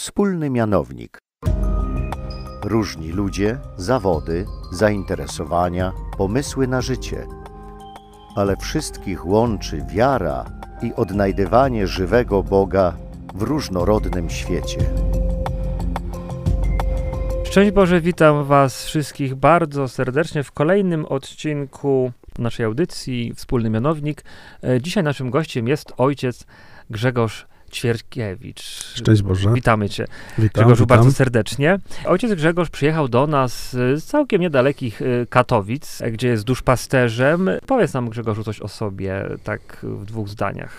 Wspólny mianownik. Różni ludzie, zawody, zainteresowania, pomysły na życie. Ale wszystkich łączy wiara i odnajdywanie żywego Boga w różnorodnym świecie. Szczęść Boże, witam Was wszystkich bardzo serdecznie w kolejnym odcinku naszej audycji Wspólny Mianownik. E, Dzisiaj naszym gościem jest ojciec Grzegorz Ćwierkiewicz. Szczęść Boże. Witamy Cię, Witam, Grzegorzu, witam. bardzo serdecznie. Ojciec Grzegorz przyjechał do nas z całkiem niedalekich y, Katowic, gdzie jest duszpasterzem. Powiedz nam, Grzegorzu, coś o sobie, tak w dwóch zdaniach.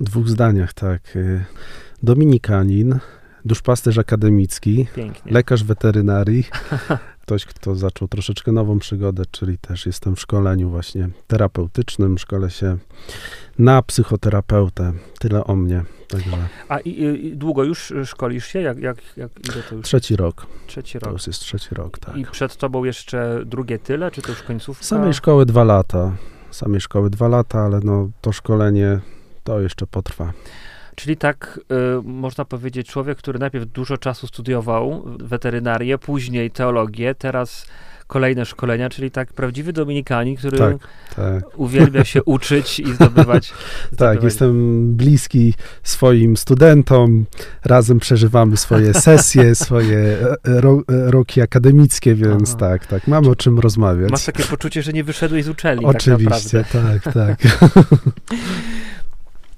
W dwóch zdaniach, tak. Y, Dominikanin, duszpasterz akademicki, Pięknie. lekarz weterynarii, ktoś, kto zaczął troszeczkę nową przygodę, czyli też jestem w szkoleniu właśnie terapeutycznym, szkolę się na psychoterapeutę. Tyle o mnie. Także A i, i długo już szkolisz się? Jak, jak, jak ile to już? trzeci rok, Trzeci to rok. już jest trzeci rok, tak. I przed tobą jeszcze drugie tyle, czy to już końcówka? Samej szkoły dwa lata, samej szkoły dwa lata, ale no to szkolenie to jeszcze potrwa. Czyli tak y, można powiedzieć, człowiek, który najpierw dużo czasu studiował weterynarię, później teologię, teraz kolejne szkolenia, czyli tak prawdziwy Dominikanin, który Tak, tak. uwielbia się uczyć i zdobywać. Tak, zdobywać- jestem bliski swoim studentom. Razem przeżywamy swoje sesje, swoje e, ro, e, roki akademickie, więc Aha. tak, tak. Mamy o czym rozmawiać. Masz takie poczucie, że nie wyszedłeś z uczelni tak Oczywiście, naprawdę. tak, tak.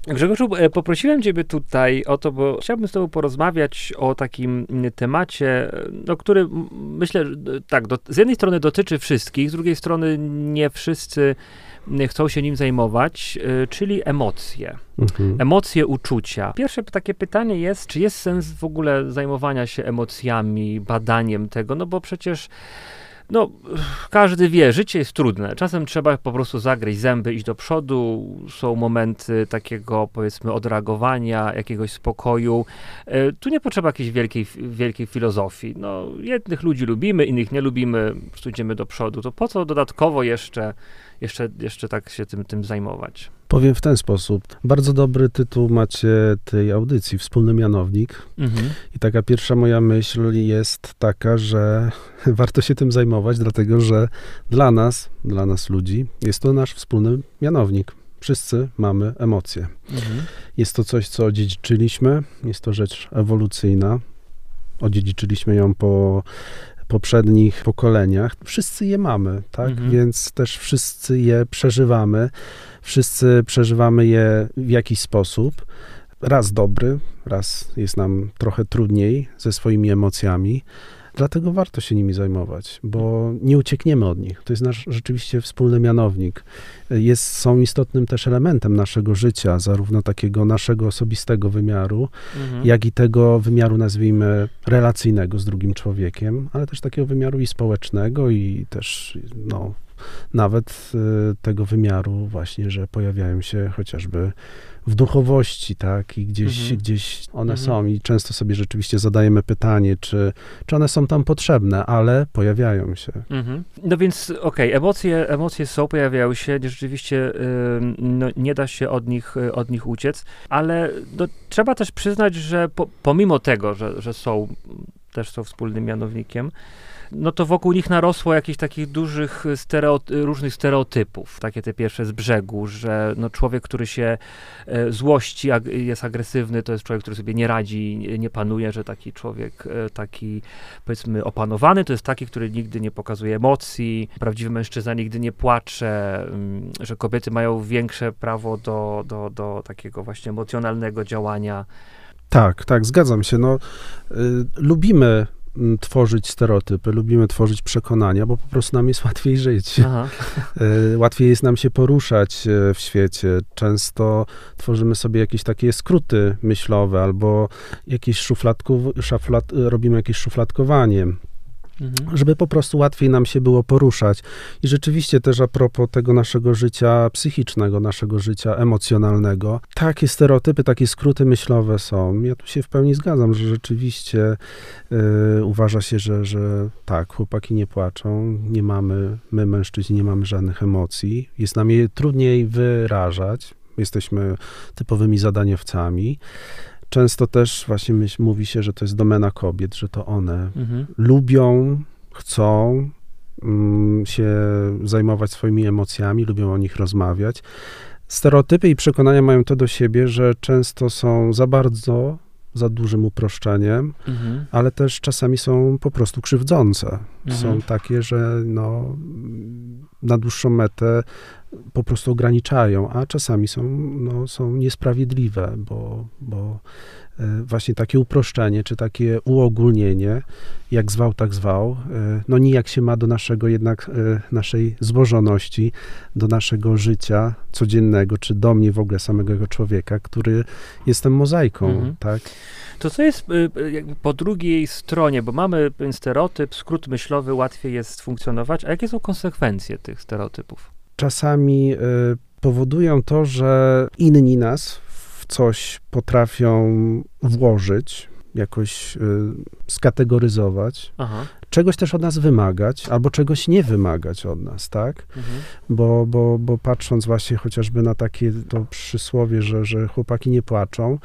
Grzegorzu, e, poprosiłem ciebie tutaj o to, bo chciałbym z tobą porozmawiać o takim mm, temacie, e, no, który myślę, że, tak, do, z jednej strony dotyczy wszystkich, z drugiej strony nie wszyscy chcą się nim zajmować, e, czyli emocje. Mhm. Emocje, uczucia. Pierwsze takie pytanie jest, czy jest sens w ogóle zajmowania się emocjami, badaniem tego, no bo przecież no, każdy wie, życie jest trudne. Czasem trzeba po prostu zagryźć zęby, iść do przodu. Są momenty takiego, powiedzmy, odreagowania, jakiegoś spokoju. E, Tu nie potrzeba jakiejś wielkiej, wielkiej filozofii. No, jednych ludzi lubimy, innych nie lubimy, po idziemy do przodu. To po co dodatkowo jeszcze, jeszcze, jeszcze tak się tym, tym zajmować? Powiem w ten sposób. Bardzo dobry tytuł macie tej audycji, Wspólny Mianownik. Mhm. I taka pierwsza moja myśl jest taka, że warto się tym zajmować, dlatego że dla nas, dla nas ludzi, jest to nasz wspólny mianownik. Wszyscy mamy emocje. Mhm. Jest to coś, co odziedziczyliśmy, jest to rzecz ewolucyjna. Odziedziczyliśmy ją po poprzednich pokoleniach. Wszyscy je mamy, tak? Mhm. Więc też wszyscy je przeżywamy. Wszyscy przeżywamy je w jakiś sposób. Raz dobry, raz jest nam trochę trudniej ze swoimi emocjami. Dlatego warto się nimi zajmować, bo nie uciekniemy od nich. To jest nasz rzeczywiście wspólny mianownik. Jest, są istotnym też elementem naszego życia, zarówno takiego naszego osobistego wymiaru, Mhm. jak i tego wymiaru, nazwijmy, relacyjnego z drugim człowiekiem, ale też takiego wymiaru i społecznego, i też, no, nawet y, tego wymiaru właśnie, że pojawiają się chociażby w duchowości, tak, i gdzieś, Mhm. gdzieś one Mhm. są i często sobie rzeczywiście zadajemy pytanie, czy, czy one są tam potrzebne, ale pojawiają się. Mhm. No więc okej, emocje, emocje są, pojawiają się, rzeczywiście no, nie da się od nich, y, od nich uciec, ale no, trzeba też przyznać, że po, pomimo tego, że, że są, też są wspólnym mianownikiem, no to wokół nich narosło jakichś takich dużych stereoty- różnych stereotypów, takie te pierwsze z brzegu, że no człowiek, który się e, złości, ag- jest agresywny, to jest człowiek, który sobie nie radzi, nie- panuje, że taki człowiek, e, taki powiedzmy opanowany, to jest taki, który nigdy nie pokazuje emocji, prawdziwy mężczyzna nigdy nie płacze, mm, że kobiety mają większe prawo do, do, do takiego właśnie emocjonalnego działania. Tak, tak, zgadzam się. No, y, lubimy tworzyć stereotypy, lubimy tworzyć przekonania, bo po prostu nam jest łatwiej żyć. Y, Łatwiej jest nam się poruszać y, w świecie. Często tworzymy sobie jakieś takie skróty myślowe albo jakieś szufladków, szaflad, robimy jakieś szufladkowanie. Mhm. żeby po prostu łatwiej nam się było poruszać. I rzeczywiście też a propos tego naszego życia psychicznego, naszego życia emocjonalnego, takie stereotypy, takie skróty myślowe są. Ja tu się w pełni zgadzam, że rzeczywiście y, uważa się, że, że tak, chłopaki nie płaczą, nie mamy, my mężczyźni nie mamy żadnych emocji, jest nam je trudniej wyrażać, jesteśmy typowymi zadaniowcami. Często też właśnie myśl, mówi się, że to jest domena kobiet, że to one Mhm. lubią, chcą mm, się zajmować swoimi emocjami, lubią o nich rozmawiać. Stereotypy i przekonania mają to do siebie, że często są za bardzo, za dużym uproszczeniem, Mhm. ale też czasami są po prostu krzywdzące. Mhm. Są takie, że no, na dłuższą metę po prostu ograniczają, a czasami są, no, są niesprawiedliwe, bo, bo e, właśnie takie uproszczenie, czy takie uogólnienie, jak zwał, tak zwał, e, no nijak się ma do naszego jednak, e, naszej złożoności, do naszego życia codziennego, czy do mnie w ogóle samego człowieka, który jestem mozaiką, Mhm. tak? To co jest y, y, jakby po drugiej stronie, bo mamy stereotyp, skrót myślowy, łatwiej jest funkcjonować, a jakie są konsekwencje tych stereotypów? Czasami y, powodują to, że inni nas w coś potrafią włożyć, jakoś y, skategoryzować, Aha. czegoś też od nas wymagać, albo czegoś nie wymagać od nas, tak? Mhm. Bo, bo, bo patrząc właśnie chociażby na takie to przysłowie, że, że chłopaki nie płaczą,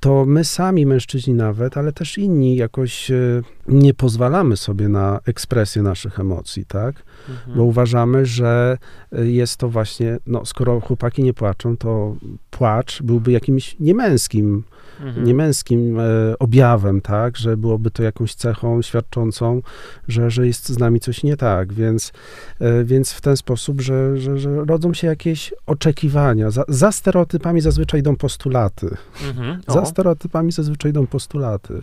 to my sami, mężczyźni nawet, ale też inni jakoś y, nie pozwalamy sobie na ekspresję naszych emocji, tak? Mhm. bo uważamy, że y, jest to właśnie, no skoro chłopaki nie płaczą, to płacz byłby jakimś niemęskim, Mhm. niemęskim e, objawem, tak, że byłoby to jakąś cechą świadczącą, że, że jest z nami coś nie tak, więc, e, więc w ten sposób, że, że, że rodzą się jakieś oczekiwania. Za, za stereotypami zazwyczaj idą postulaty. Mhm. Za stereotypami zazwyczaj idą postulaty.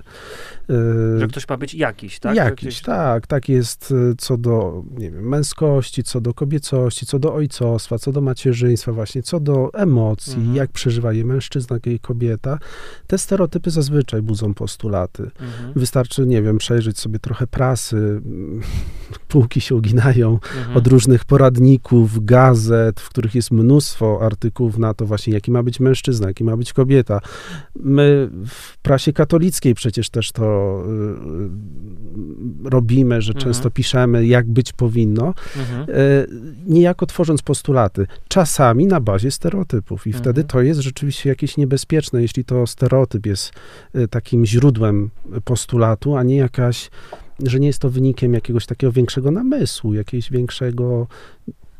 E, że ktoś ma być jakiś, tak? Jakiś, Gdzieś- tak, tak jest y, co do, nie wiem, męskości, co do kobiecości, co do ojcostwa, co do macierzyństwa właśnie, co do emocji, Mhm. jak przeżywa je mężczyzna i kobieta. Te stereotypy zazwyczaj budzą postulaty. Mhm. Wystarczy, nie wiem, przejrzeć sobie trochę prasy, półki się uginają Mhm. od różnych poradników, gazet, w których jest mnóstwo artykułów na to właśnie, jaki ma być mężczyzna, jaki ma być kobieta. My w prasie katolickiej przecież też to y, robimy, że Mhm. często piszemy, jak być powinno, Mhm. e, niejako tworząc postulaty, czasami na bazie stereotypów. I Mhm. wtedy to jest rzeczywiście jakieś niebezpieczne, jeśli to stereotyp jest e, takim źródłem postulatu, a nie jakaś, że nie jest to wynikiem jakiegoś takiego większego namysłu, jakiegoś większego,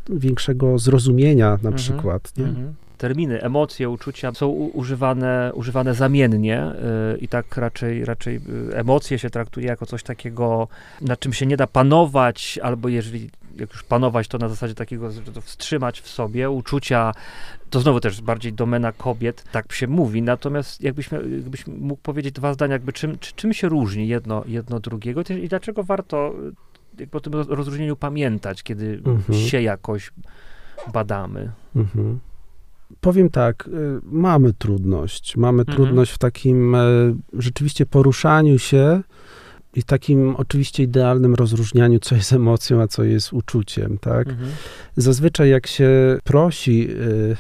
większego zrozumienia na Mhm. przykład. Nie? Terminy, emocje, uczucia są używane, używane zamiennie y, i tak raczej, raczej y, emocje się traktuje jako coś takiego, nad czym się nie da panować, albo jeżeli jak już panować, to na zasadzie takiego, że to wstrzymać w sobie. Uczucia to znowu też bardziej domena kobiet, tak się mówi. Natomiast jakbyś, jakbyś mógł powiedzieć dwa zdania, jakby czym, czy, czym się różni jedno, jedno drugiego i- dlaczego warto jakby o tym roz- rozróżnieniu pamiętać, kiedy Mhm. się jakoś badamy. Mhm. Powiem tak, y, mamy trudność. Mamy Mhm. trudność w takim e, rzeczywiście poruszaniu się i takim oczywiście idealnym rozróżnianiu, co jest emocją, a co jest uczuciem, tak? Mhm. Zazwyczaj jak się prosi y,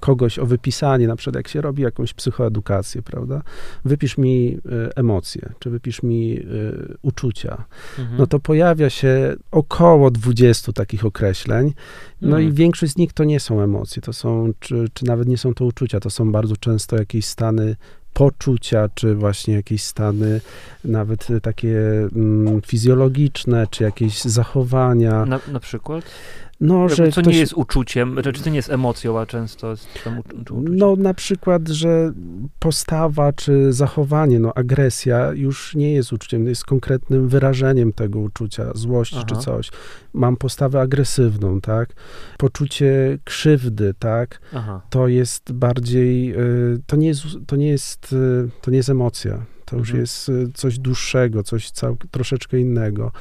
kogoś o wypisanie, na przykład jak się robi jakąś psychoedukację, prawda? Wypisz mi y, emocje, czy wypisz mi y, uczucia. Mhm. No to pojawia się około 20 takich określeń. No Mhm. i większość z nich to nie są emocje, to są, czy, czy nawet nie są to uczucia, to są bardzo często jakieś stany poczucia, czy właśnie jakieś stany nawet takie mm, fizjologiczne, czy jakieś zachowania. Na, na przykład? No, że co ktoś, nie jest uczuciem, czy to nie jest emocją, a często jest tam uczu, uczu, uczuciem. No na przykład, że postawa czy zachowanie, no agresja już nie jest uczuciem, jest konkretnym wyrażeniem tego uczucia, złości czy coś. Mam postawę agresywną, tak? Poczucie krzywdy, tak? Aha. To jest bardziej, y, to nie jest, to nie jest, y, to nie jest emocja. To już Mhm. jest y, coś dłuższego, coś cał, troszeczkę innego.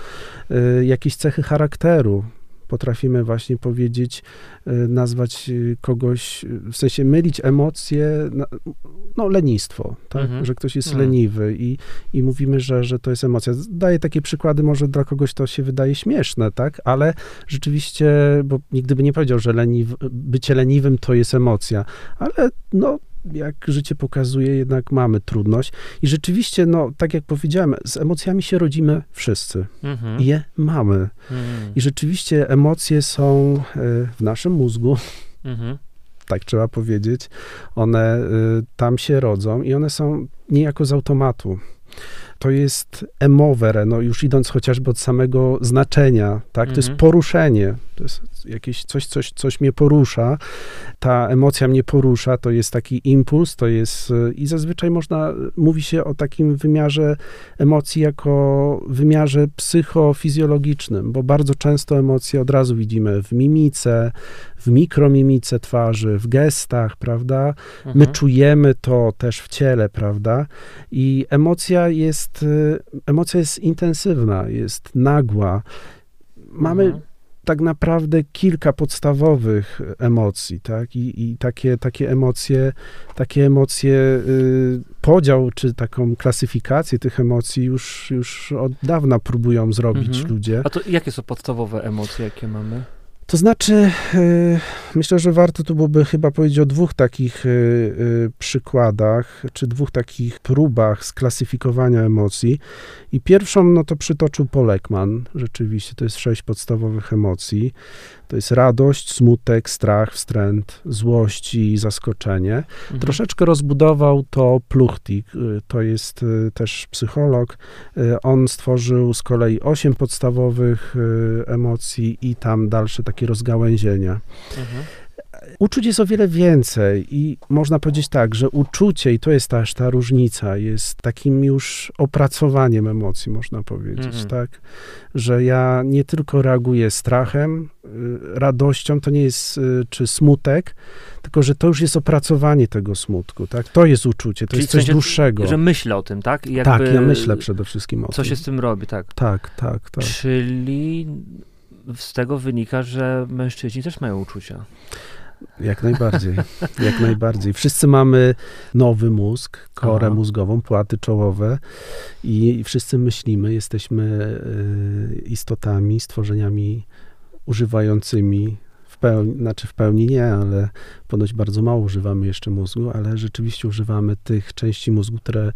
Jakieś cechy charakteru. Potrafimy właśnie powiedzieć, y, nazwać y, kogoś, y, w sensie mylić emocje, no lenistwo, tak? Mhm. że ktoś jest Mhm. leniwy i, i mówimy, że, że to jest emocja. Daję takie przykłady, może dla kogoś to się wydaje śmieszne, tak? Ale rzeczywiście, bo nigdy by nie powiedział, że leniw, bycie leniwym to jest emocja, ale no jak życie pokazuje, jednak mamy trudność. I rzeczywiście, no, tak jak powiedziałem, z emocjami się rodzimy wszyscy. Mhm. Je mamy. Mhm. I rzeczywiście emocje są e, w naszym mózgu. Mhm. tak trzeba powiedzieć. One y, tam się rodzą i one są niejako z automatu to jest emowere, no już idąc chociażby od samego znaczenia, tak? To jest Mhm. poruszenie, to jest jakieś coś, coś, coś mnie porusza, ta emocja mnie porusza, to jest taki impuls, to jest i zazwyczaj można, mówi się o takim wymiarze emocji jako wymiarze psychofizjologicznym, bo bardzo często emocje od razu widzimy w mimice, w mikromimice twarzy, w gestach, prawda? My Mhm. czujemy to też w ciele, prawda? I emocja jest, y, emocja jest intensywna, jest nagła. Mamy Mhm. tak naprawdę kilka podstawowych emocji, tak? I, i takie, takie emocje, takie emocje, y, podział czy taką klasyfikację tych emocji już, już od dawna próbują zrobić Mhm. ludzie. A to jakie są podstawowe emocje, jakie mamy? To znaczy, y, myślę, że warto tu byłoby chyba powiedzieć o dwóch takich y, y, przykładach, czy dwóch takich próbach sklasyfikowania emocji. I pierwszą, no to przytoczył Paul Ekman. Rzeczywiście, to jest sześć podstawowych emocji. To jest radość, smutek, strach, wstręt, złość i zaskoczenie. Mhm. Troszeczkę rozbudował to Pluchtik, to jest też psycholog. On stworzył z kolei osiem podstawowych emocji i tam dalsze takie rozgałęzienia. Mhm. Uczuć jest o wiele więcej i można powiedzieć tak, że uczucie, i to jest też ta różnica, jest takim już opracowaniem emocji, można powiedzieć, Mhm. tak? Że ja nie tylko reaguję strachem, y, radością, to nie jest, y, czy smutek, tylko że to już jest opracowanie tego smutku, tak? To jest uczucie, to Czyli jest w coś sensie, dłuższego. Że myślę o tym, tak? I tak, jakby ja myślę przede wszystkim o Co tym. się z tym robi, tak. Tak, tak, tak. Czyli z tego wynika, że mężczyźni też mają uczucia. Jak najbardziej, jak najbardziej. Wszyscy mamy nowy mózg, korę Aha. mózgową, płaty czołowe i wszyscy myślimy, jesteśmy y, istotami, stworzeniami używającymi pełni, znaczy w pełni nie, ale ponoć bardzo mało używamy jeszcze mózgu, ale rzeczywiście używamy tych części mózgu, które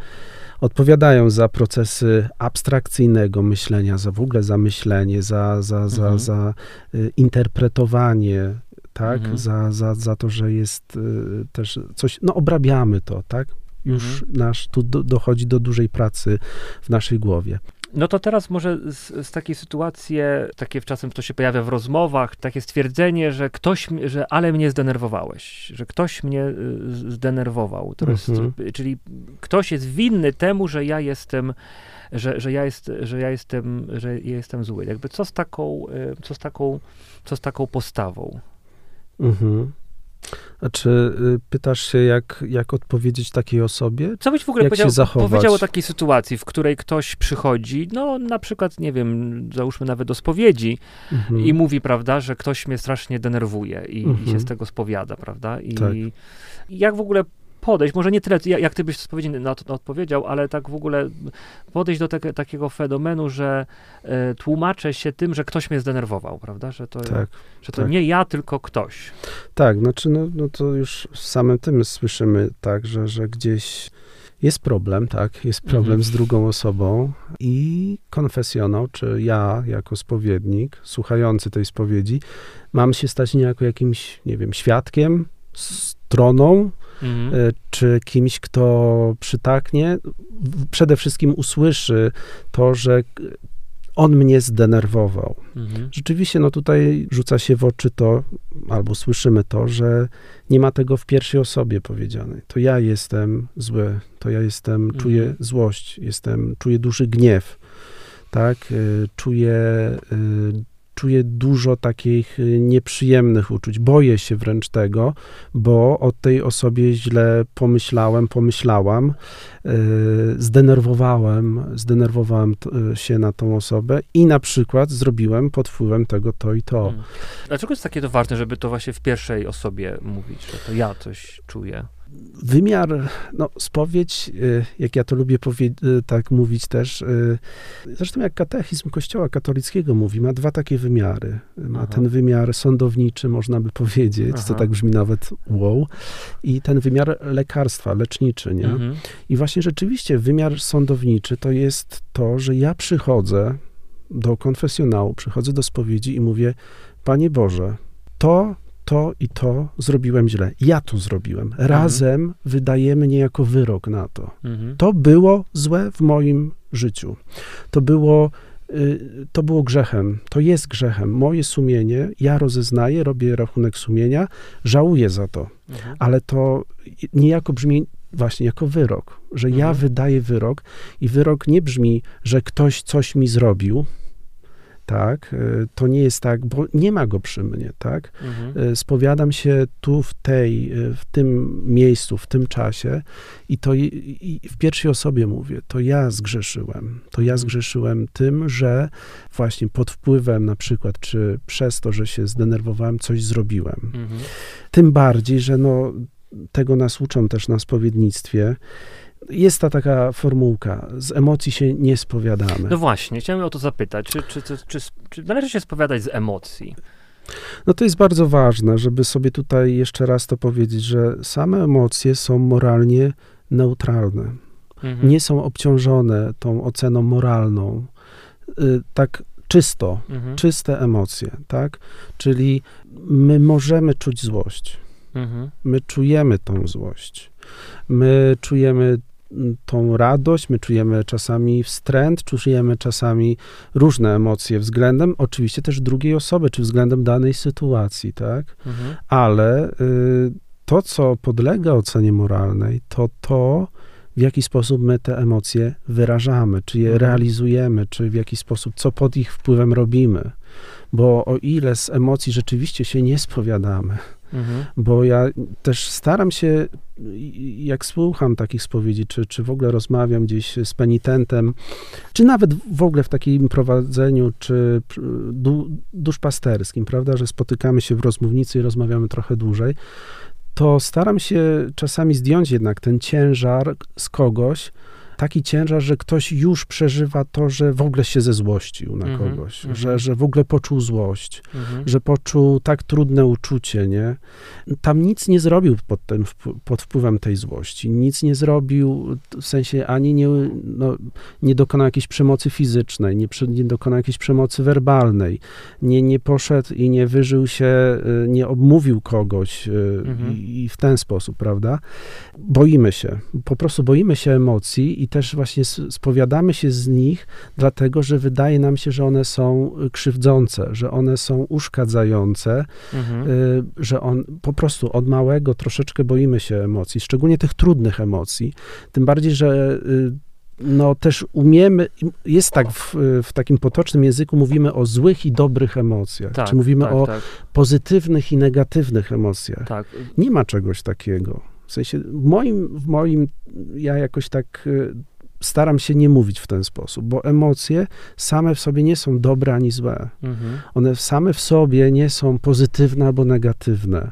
odpowiadają za procesy abstrakcyjnego myślenia, za w ogóle za myślenie, za, za, za, Mhm. za y, interpretowanie, tak, Mhm. za, za, za to, że jest y, też coś, no obrabiamy to, tak, już Mhm. nasz, tu do, dochodzi do dużej pracy w naszej głowie. No to teraz może z, z takiej sytuacji, takie czasem to się pojawia w rozmowach, takie stwierdzenie, że ktoś, że ale mnie zdenerwowałeś, że ktoś mnie y, zdenerwował. To Mhm. jest, czyli ktoś jest winny temu, że ja jestem, że, że ja jest, że ja jestem, że ja jestem zły. Jakby co z taką, y, co z taką, co z taką postawą? Mhm. A czy y, pytasz się, jak, jak odpowiedzieć takiej osobie? Co byś w ogóle Jak się powiedział, zachować? powiedział o takiej sytuacji, w której ktoś przychodzi, no na przykład, nie wiem, załóżmy nawet do spowiedzi Mhm. i mówi, prawda, że ktoś mnie strasznie denerwuje i, i się Mhm. z tego spowiada, prawda? I, Tak. i jak w ogóle podejść, może nie tyle, jak, ty byś w spowiedzi na to odpowiedział, ale tak w ogóle podejść do te, takiego fenomenu, że e, tłumaczę się tym, że ktoś mnie zdenerwował, prawda? Że to, Tak, że to tak. nie ja, tylko ktoś. tak, znaczy no, no to już w samym tym słyszymy tak, że, że gdzieś jest problem, tak, jest problem Mhm. z drugą osobą i konfesjonał, czy ja jako spowiednik, słuchający tej spowiedzi, mam się stać niejako jakimś, nie wiem, świadkiem, stroną, Mhm. e, czy kimś, kto przytaknie, przede wszystkim usłyszy to, że on mnie zdenerwował. Mhm. Rzeczywiście, no tutaj rzuca się w oczy to, albo słyszymy to, że nie ma tego w pierwszej osobie powiedziane. To ja jestem zły, to ja jestem, Mhm. czuję złość, jestem, czuję duży gniew, tak, y, czuję, y, czuję dużo takich y, nieprzyjemnych uczuć. Boję się wręcz tego, bo o tej osobie źle pomyślałem, pomyślałam, y, zdenerwowałem, zdenerwowałem y, się na tą osobę i na przykład zrobiłem pod wpływem tego to i to. Mhm. Dlaczego jest takie to ważne, żeby to właśnie w pierwszej osobie mówić, że to ja coś czuję? Wymiar, no spowiedź, y, jak ja to lubię y, tak mówić też, y, zresztą jak katechizm Kościoła katolickiego mówi, ma dwa takie wymiary. Ma Aha. ten wymiar sądowniczy, można by powiedzieć, co Aha. tak brzmi nawet wow, i ten wymiar lekarstwa, leczniczy, nie? Mhm. I właśnie rzeczywiście wymiar sądowniczy to jest to, że ja przychodzę do konfesjonału, przychodzę do spowiedzi i mówię, Panie Boże, to, to i to zrobiłem źle. Ja to zrobiłem. Razem wydajemy niejako wyrok na to. Mhm. To było złe w moim życiu. To było, y, to było grzechem. To jest grzechem. Moje sumienie, ja rozeznaję, robię rachunek sumienia, żałuję za to. Mhm. Ale to niejako brzmi właśnie jako wyrok, że ja Mhm. wydaję wyrok i wyrok nie brzmi, że ktoś coś mi zrobił, tak, y, to nie jest tak, bo nie ma go przy mnie, tak, Mhm. Y, spowiadam się tu w tej, y, w tym miejscu, w tym czasie i to i, i w pierwszej osobie mówię, to ja zgrzeszyłem. To ja Mhm. zgrzeszyłem tym, że właśnie pod wpływem na przykład, czy przez to, że się zdenerwowałem, coś zrobiłem. Mhm. Tym bardziej, że no, tego nas uczą też na spowiednictwie. Jest ta taka formułka, z emocji się nie spowiadamy. No właśnie, chciałem o to zapytać. Czy, czy, czy, czy, należy się spowiadać z emocji? No to jest bardzo ważne, żeby sobie tutaj jeszcze raz to powiedzieć, że same emocje są moralnie neutralne. Mhm. Nie są obciążone tą oceną moralną. Y, Tak czysto, Mhm. czyste emocje, tak? Czyli my możemy czuć złość. Mhm. My czujemy tą złość. My czujemy tą radość, my czujemy czasami wstręt, czujemy czasami różne emocje względem oczywiście też drugiej osoby, czy względem danej sytuacji, tak? Mhm. Ale y, to, co podlega ocenie moralnej, to to, w jaki sposób my te emocje wyrażamy, czy je Mhm. realizujemy, czy w jaki sposób, co pod ich wpływem robimy. Bo o ile z emocji rzeczywiście się nie spowiadamy, Mhm. bo ja też staram się, jak słucham takich spowiedzi, czy, czy w ogóle rozmawiam gdzieś z penitentem, czy nawet w ogóle w takim prowadzeniu, czy du, duszpasterskim, prawda, że spotykamy się w rozmównicy i rozmawiamy trochę dłużej, to staram się czasami zdjąć jednak ten ciężar z kogoś, taki ciężar, że ktoś już przeżywa to, że w ogóle się zezłościł na Mhm, kogoś, mhm. że, że w ogóle poczuł złość Mhm. że poczuł tak trudne uczucie, nie? Tam nic nie zrobił pod, tym, pod wpływem tej złości. Nic nie zrobił, w sensie ani nie, no, nie dokonał jakiejś przemocy fizycznej, nie, nie dokonał jakiejś przemocy werbalnej, nie, nie poszedł i nie wyżył się, y, nie obmówił kogoś y, Mhm. i, i w ten sposób, prawda? Boimy się, po prostu boimy się emocji i też właśnie spowiadamy się z nich, dlatego że wydaje nam się, że one są y, krzywdzące, że one są uszkadzające, Mhm. y, że on po prostu od małego troszeczkę boimy się emocji, szczególnie tych trudnych emocji. Tym bardziej, że y, no też umiemy, jest tak w, w takim potocznym języku, mówimy o złych i dobrych emocjach, Tak, czy mówimy tak, o tak, pozytywnych i negatywnych emocjach. tak. Nie ma czegoś takiego. W sensie, w moim, w moim ja jakoś tak y, staram się nie mówić w ten sposób, bo emocje same w sobie nie są dobre ani złe. Mhm. One same w sobie nie są pozytywne albo negatywne.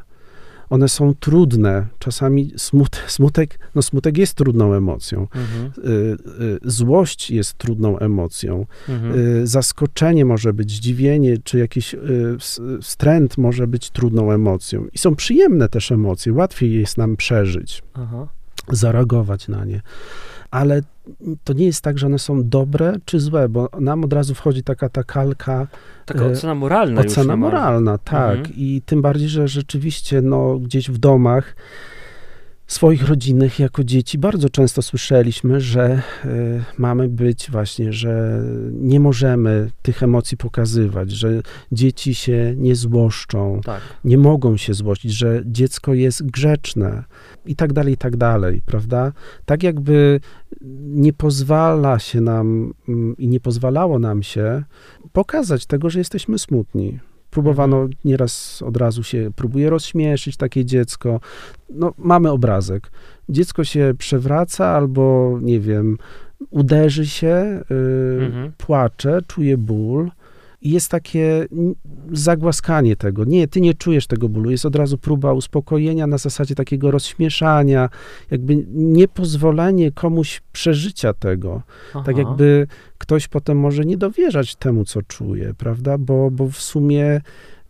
One są trudne. Czasami smutek, smutek, no smutek jest trudną emocją. Mhm. Y, y, złość jest trudną emocją. Mhm. Y, zaskoczenie może być, zdziwienie, czy jakiś ws- wstręt może być trudną emocją. I są przyjemne też emocje. Łatwiej jest nam przeżyć, Aha. zareagować na nie. Ale to nie jest tak, że one są dobre czy złe, bo nam od razu wchodzi taka ta kalka Taka E, ocena moralna Ocena moralna, tak. Mhm. I tym bardziej, że rzeczywiście no, gdzieś w domach swoich rodzinnych jako dzieci bardzo często słyszeliśmy, że y, mamy być właśnie, że nie możemy tych emocji pokazywać, że dzieci się nie złoszczą, Tak. nie mogą się złościć, że dziecko jest grzeczne i tak dalej, i tak dalej, prawda? Tak jakby nie pozwala się nam mm, i nie pozwalało nam się pokazać tego, że jesteśmy smutni. Próbowano nieraz od razu się, próbuje rozśmieszyć takie dziecko. No, mamy obrazek. Dziecko się przewraca albo, nie wiem, uderzy się, y, Mhm. płacze, czuje ból. Jest takie zagłaskanie tego. Nie, ty nie czujesz tego bólu. Jest od razu próba uspokojenia na zasadzie takiego rozśmieszania, jakby niepozwolenie komuś przeżycia tego. Tak Aha. jakby ktoś potem może nie dowierzać temu, co czuje, prawda? Bo, bo w sumie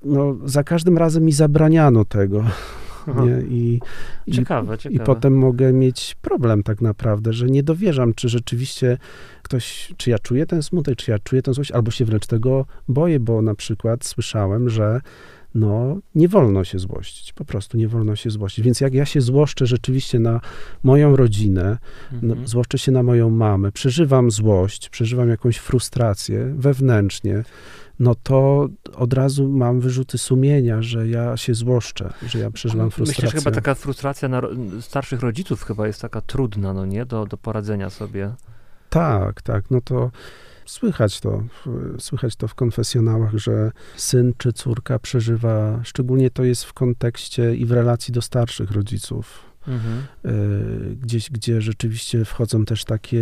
no, za każdym razem mi zabraniano tego. Nie? I, i, Ciekawe, ciekawe. I potem mogę mieć problem tak naprawdę, że nie dowierzam, czy rzeczywiście ktoś, czy ja czuję ten smutek, czy ja czuję tę złość, albo się wręcz tego boję, bo na przykład słyszałem, że no nie wolno się złościć, po prostu nie wolno się złościć. Więc jak ja się złoszczę rzeczywiście na moją rodzinę, no, Mhm. złoszczę się na moją mamę, przeżywam złość, przeżywam jakąś frustrację wewnętrznie, no to od razu mam wyrzuty sumienia, że ja się złoszczę, że ja przeżywam Myślę, frustrację. że chyba taka frustracja starszych rodziców chyba jest taka trudna, no nie, do, do poradzenia sobie. Tak, tak, no to słychać to, słychać to w konfesjonałach, że syn czy córka przeżywa, szczególnie to jest w kontekście i w relacji do starszych rodziców, Mhm. y, gdzieś, gdzie rzeczywiście wchodzą też takie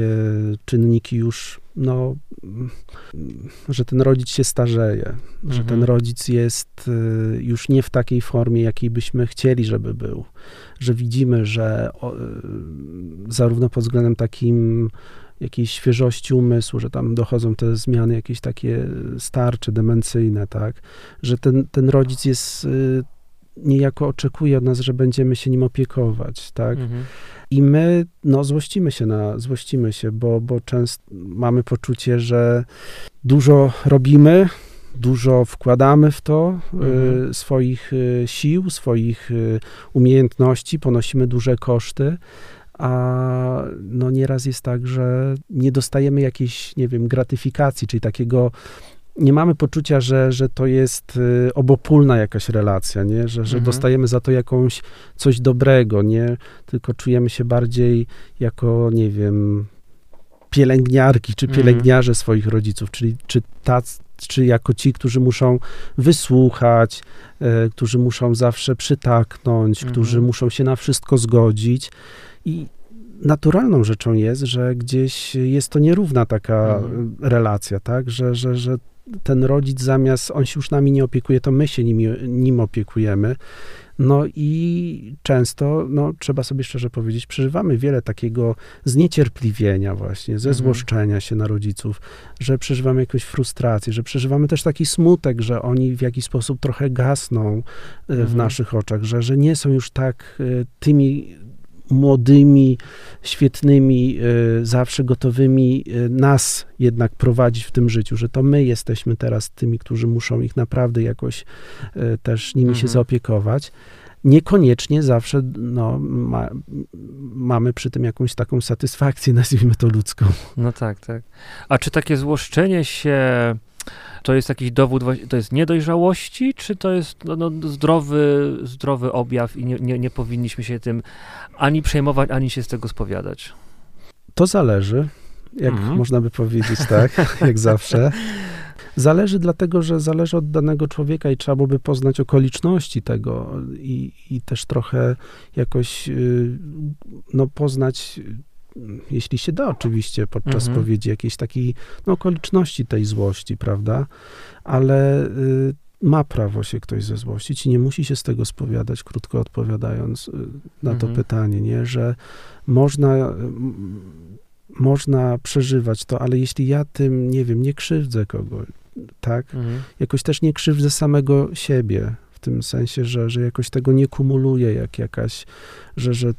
czynniki już, no, mm, że ten rodzic się starzeje, że Mhm. ten rodzic jest y, już nie w takiej formie, jakiej byśmy chcieli, żeby był, że widzimy, że o, y, zarówno pod względem takim jakiejś świeżości umysłu, że tam dochodzą te zmiany jakieś takie starcze, demencyjne, tak, że ten, ten rodzic jest niejako oczekuje od nas, że będziemy się nim opiekować, tak? Mhm. I my, no, złościmy się na, złościmy się, bo, bo często mamy poczucie, że dużo robimy, dużo wkładamy w to Mhm. y, swoich y, sił, swoich y, umiejętności, ponosimy duże koszty, a no nieraz jest tak, że nie dostajemy jakiejś, nie wiem, gratyfikacji, czyli takiego nie mamy poczucia, że, że to jest y, obopólna jakaś relacja, nie? Że, że Mhm. dostajemy za to jakąś coś dobrego, nie? Tylko czujemy się bardziej jako, nie wiem, pielęgniarki czy Mhm. pielęgniarze swoich rodziców, czyli czy tac, czy jako ci, którzy muszą wysłuchać, e, którzy muszą zawsze przytaknąć, Mhm. którzy muszą się na wszystko zgodzić. I naturalną rzeczą jest, że gdzieś jest to nierówna taka Mhm. relacja, tak? Że, że, że ten rodzic zamiast, on się już nami nie opiekuje, to my się nim, nim opiekujemy. No i często, no trzeba sobie szczerze powiedzieć, przeżywamy wiele takiego zniecierpliwienia właśnie, ze Mhm. złoszczenia się na rodziców, że przeżywamy jakąś frustrację, że przeżywamy też taki smutek, że oni w jakiś sposób trochę gasną e, w Mhm. naszych oczach, że, że nie są już tak e, tymi młodymi, świetnymi, e, zawsze gotowymi e, nas jednak prowadzić w tym życiu, że to my jesteśmy teraz tymi, którzy muszą ich naprawdę jakoś e, też nimi się Mhm. zaopiekować. Niekoniecznie zawsze no, ma, mamy przy tym jakąś taką satysfakcję, nazwijmy to ludzką. No tak, tak. A czy takie złoszczenie się to jest jakiś dowód, to jest niedojrzałości, czy to jest no, no, zdrowy, zdrowy objaw i nie, nie, nie powinniśmy się tym ani przejmować, ani się z tego spowiadać? To zależy, jak Mhm. można by powiedzieć, tak, jak zawsze. Zależy dlatego, że zależy od danego człowieka i trzeba byłoby poznać okoliczności tego i, i też trochę jakoś y, no, poznać, jeśli się da oczywiście podczas Mhm. spowiedzi, jakieś takiej no, okoliczności tej złości, prawda? Ale y, ma prawo się ktoś zezłościć i nie musi się z tego spowiadać, krótko odpowiadając y, na to Mhm. pytanie, nie? Że można, y, można przeżywać to, ale jeśli ja tym, nie wiem, nie krzywdzę kogoś, tak? Mhm. Jakoś też nie krzywdzę samego siebie, w tym sensie, że, że jakoś tego nie kumuluję, jak jakaś, że, że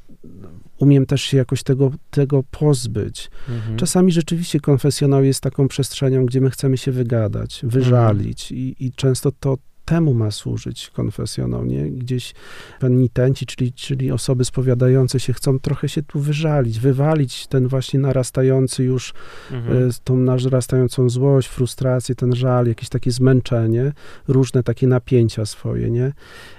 umiem też się jakoś tego, tego pozbyć. Mhm. Czasami rzeczywiście konfesjonał jest taką przestrzenią, gdzie my chcemy się wygadać, wyżalić i, i często to temu ma służyć konfesjonał, nie? Gdzieś penitenci, czyli, czyli osoby spowiadające się chcą trochę się tu wyżalić, wywalić ten właśnie narastający już Mhm. e, tą narastającą złość, frustrację, ten żal, jakieś takie zmęczenie, różne takie napięcia swoje, nie?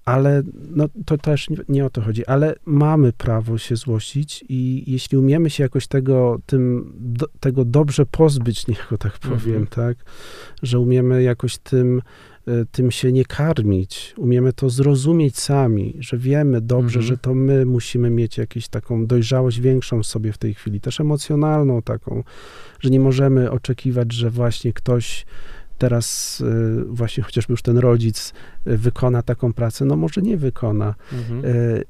Ale no, to też nie, nie o to chodzi, ale mamy prawo się złościć i jeśli umiemy się jakoś tego, tym, do, tego dobrze pozbyć, niech go tak powiem, Mhm. tak? Że umiemy jakoś tym, tym się nie karmić, umiemy to zrozumieć sami, że wiemy dobrze, Mhm. że to my musimy mieć jakąś taką dojrzałość większą w sobie w tej chwili, też emocjonalną taką, że nie możemy oczekiwać, że właśnie ktoś teraz, y, właśnie chociażby już ten rodzic y, wykona taką pracę, no może nie wykona. Mhm. Y,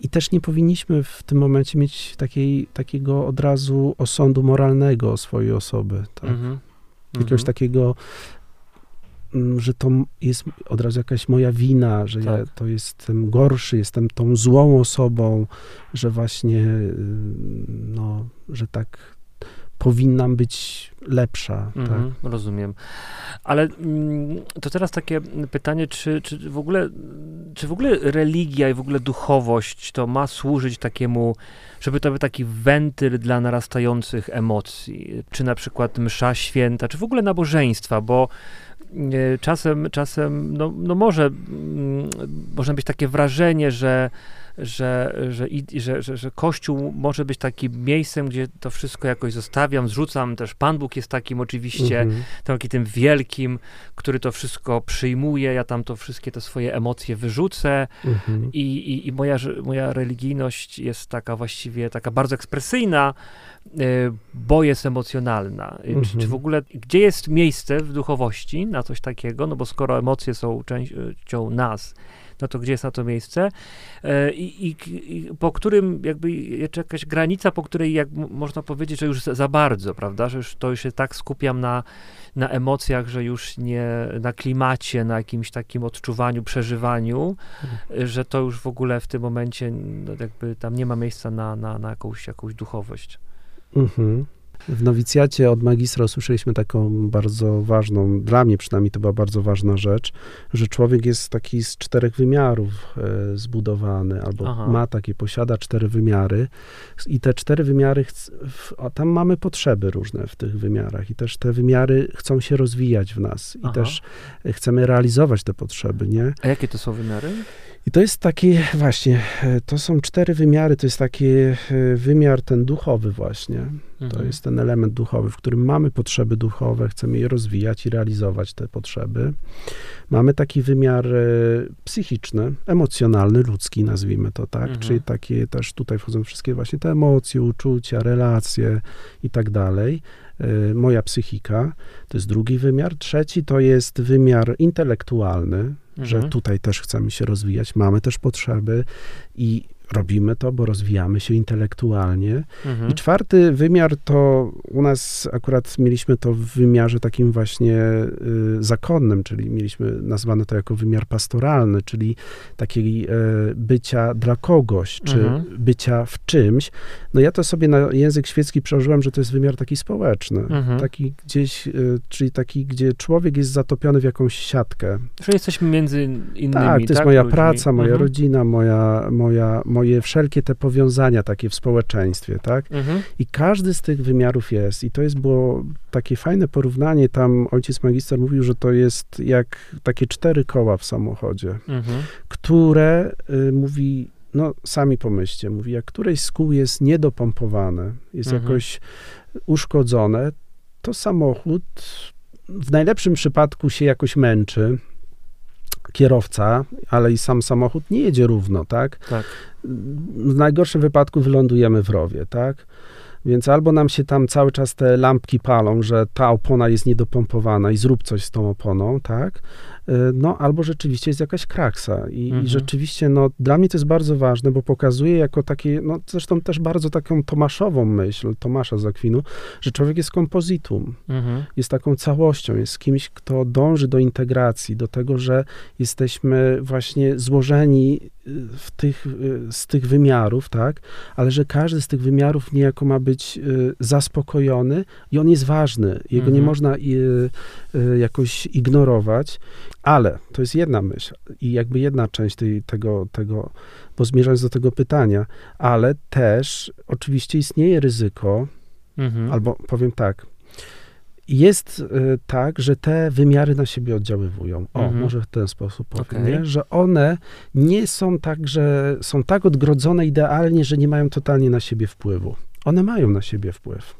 I też nie powinniśmy w tym momencie mieć takiej, takiego od razu osądu moralnego swojej osoby, tak? Mhm. Jakiegoś Mhm. takiego, że to jest od razu jakaś moja wina, że ja Tak. to jestem gorszy, jestem tą złą osobą, że właśnie, y, no, że tak powinnam być lepsza. Mhm, tak? Rozumiem. Ale mm, to teraz takie pytanie, czy, czy w ogóle, czy w ogóle religia i w ogóle duchowość to ma służyć takiemu, żeby to był taki wentyl dla narastających emocji, czy na przykład msza święta, czy w ogóle nabożeństwa, bo czasem, czasem no, no może, mm, może być takie wrażenie, że że, że, że, że, że Kościół może być takim miejscem, gdzie to wszystko jakoś zostawiam, zrzucam. Też Pan Bóg jest takim oczywiście, Mhm. taki tym wielkim, który to wszystko przyjmuje. Ja tam to wszystkie te swoje emocje wyrzucę Mhm. i, i, i moja, moja religijność jest taka właściwie taka bardzo ekspresyjna, y, bo jest emocjonalna. Y, Czy, Mhm. czy w ogóle, gdzie jest miejsce w duchowości na coś takiego? No bo skoro emocje są częścią nas, no to gdzie jest na to miejsce? E, I, i, i po którym jakby jest jakaś granica, po której jak można powiedzieć, że już za, bardzo, prawda? Że już to już się tak skupiam na, na emocjach, że już nie na klimacie, na jakimś takim odczuwaniu, przeżywaniu, Mhm. że to już w ogóle w tym momencie no, jakby tam nie ma miejsca na, na, na jakąś, jakąś duchowość. Mhm. W nowicjacie od magistra usłyszeliśmy taką bardzo ważną, dla mnie przynajmniej to była bardzo ważna rzecz, że człowiek jest taki z czterech wymiarów e, zbudowany, albo Aha. ma takie, posiada cztery wymiary i te cztery wymiary, tam mamy potrzeby różne w tych wymiarach i też te wymiary chcą się rozwijać w nas i Aha. też chcemy realizować te potrzeby, nie? A jakie to są wymiary? I to jest takie właśnie, to są cztery wymiary, to jest taki e, wymiar ten duchowy właśnie. To Mhm. jest ten element duchowy, w którym mamy potrzeby duchowe, chcemy je rozwijać i realizować te potrzeby. Mamy taki wymiar e, psychiczny, emocjonalny, ludzki, nazwijmy to tak, Mhm. czyli takie też tutaj wchodzą wszystkie właśnie te emocje, uczucia, relacje i tak dalej. E, Moja psychika to jest drugi wymiar. Trzeci to jest wymiar intelektualny, że Mhm. tutaj też chcemy się rozwijać, mamy też potrzeby i robimy to, bo rozwijamy się intelektualnie. Mhm. I czwarty wymiar to u nas akurat mieliśmy to w wymiarze takim właśnie y, zakonnym, czyli mieliśmy nazwane to jako wymiar pastoralny, czyli takiej y, bycia dla kogoś, czy Mhm. bycia w czymś. No ja to sobie na język świecki przełożyłem, że to jest wymiar taki społeczny. Mhm. Taki gdzieś, y, czyli taki, gdzie człowiek jest zatopiony w jakąś siatkę. Że jesteśmy między innymi. Tak, to jest moja ludźmi? praca, moja Mhm. rodzina, moja, moja, moje wszelkie te powiązania takie w społeczeństwie, tak? Mhm. I każdy z tych wymiarów jest. I to jest było takie fajne porównanie. Tam ojciec magister mówił, że to jest jak takie cztery koła w samochodzie, Mhm. które y, mówi, no sami pomyślcie, mówi, jak któreś z kół jest niedopompowane, jest Mhm. jakoś uszkodzone, to samochód w najlepszym przypadku się jakoś męczy. Kierowca, ale i sam samochód nie jedzie równo, tak? Tak. W najgorszym wypadku wylądujemy w rowie, tak? Więc albo nam się tam cały czas te lampki palą, że ta opona jest niedopompowana i zrób coś z tą oponą, tak? Y, No, albo rzeczywiście jest jakaś kraksa. I, Mhm. i rzeczywiście, no, dla mnie to jest bardzo ważne, bo pokazuje jako takie, no, zresztą też bardzo taką Tomaszową myśl, Tomasza z Akwinu, że człowiek jest kompozytum Mhm. jest taką całością, jest kimś, kto dąży do integracji, do tego, że jesteśmy właśnie złożeni y, w tych, y, z tych wymiarów, tak, ale że każdy z tych wymiarów niejako ma być y, zaspokojony i on jest ważny, jego nie Mhm. można y, y, jakoś ignorować, ale to jest jedna myśl i jakby jedna część tej, tego, tego, bo zmierzając do tego pytania, ale też oczywiście istnieje ryzyko, Mhm. Albo powiem tak. Jest y, tak, że te wymiary na siebie oddziaływują. O, Mhm. może w ten sposób powiem, nie? że one nie są tak, że są tak odgrodzone idealnie, że nie mają totalnie na siebie wpływu. One mają na siebie wpływ.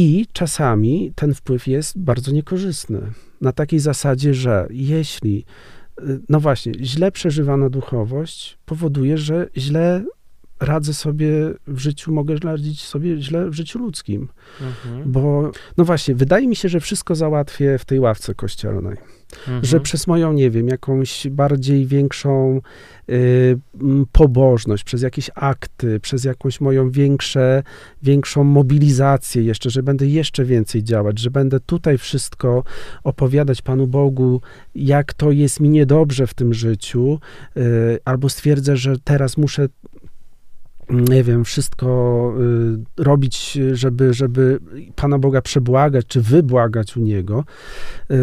I czasami ten wpływ jest bardzo niekorzystny. Na takiej zasadzie, że jeśli, y, no właśnie, źle przeżywana duchowość powoduje, że źle radzę sobie w życiu, mogę radzić sobie źle w życiu ludzkim. Mhm. Bo, no właśnie, wydaje mi się, że wszystko załatwię w tej ławce kościelnej. Mhm. Że przez moją, nie wiem, jakąś bardziej większą y, pobożność, przez jakieś akty, przez jakąś moją większe, większą mobilizację jeszcze, że będę jeszcze więcej działać, że będę tutaj wszystko opowiadać Panu Bogu, jak to jest mi niedobrze w tym życiu, y, albo stwierdzę, że teraz muszę nie wiem, wszystko y, robić, żeby, żeby Pana Boga przebłagać, czy wybłagać u Niego, y,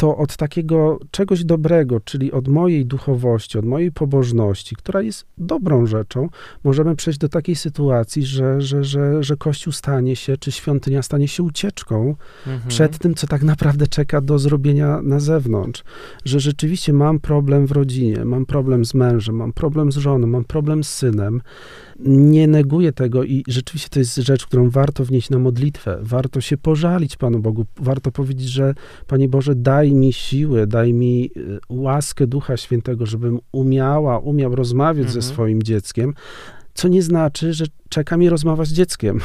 to od takiego czegoś dobrego, czyli od mojej duchowości, od mojej pobożności, która jest dobrą rzeczą, możemy przejść do takiej sytuacji, że, że, że, że Kościół stanie się, czy świątynia stanie się ucieczką Mhm. przed tym, co tak naprawdę czeka do zrobienia na zewnątrz. Że rzeczywiście mam problem w rodzinie, mam problem z mężem, mam problem z żoną, mam problem z synem. Nie neguję tego i rzeczywiście to jest rzecz, którą warto wnieść na modlitwę. Warto się pożalić Panu Bogu. Warto powiedzieć, że Panie Boże, daj mi siłę, daj mi y, łaskę Ducha Świętego, żebym umiała, umiał rozmawiać ze Mhm. swoim dzieckiem. Co nie znaczy, że czeka mnie rozmowa z dzieckiem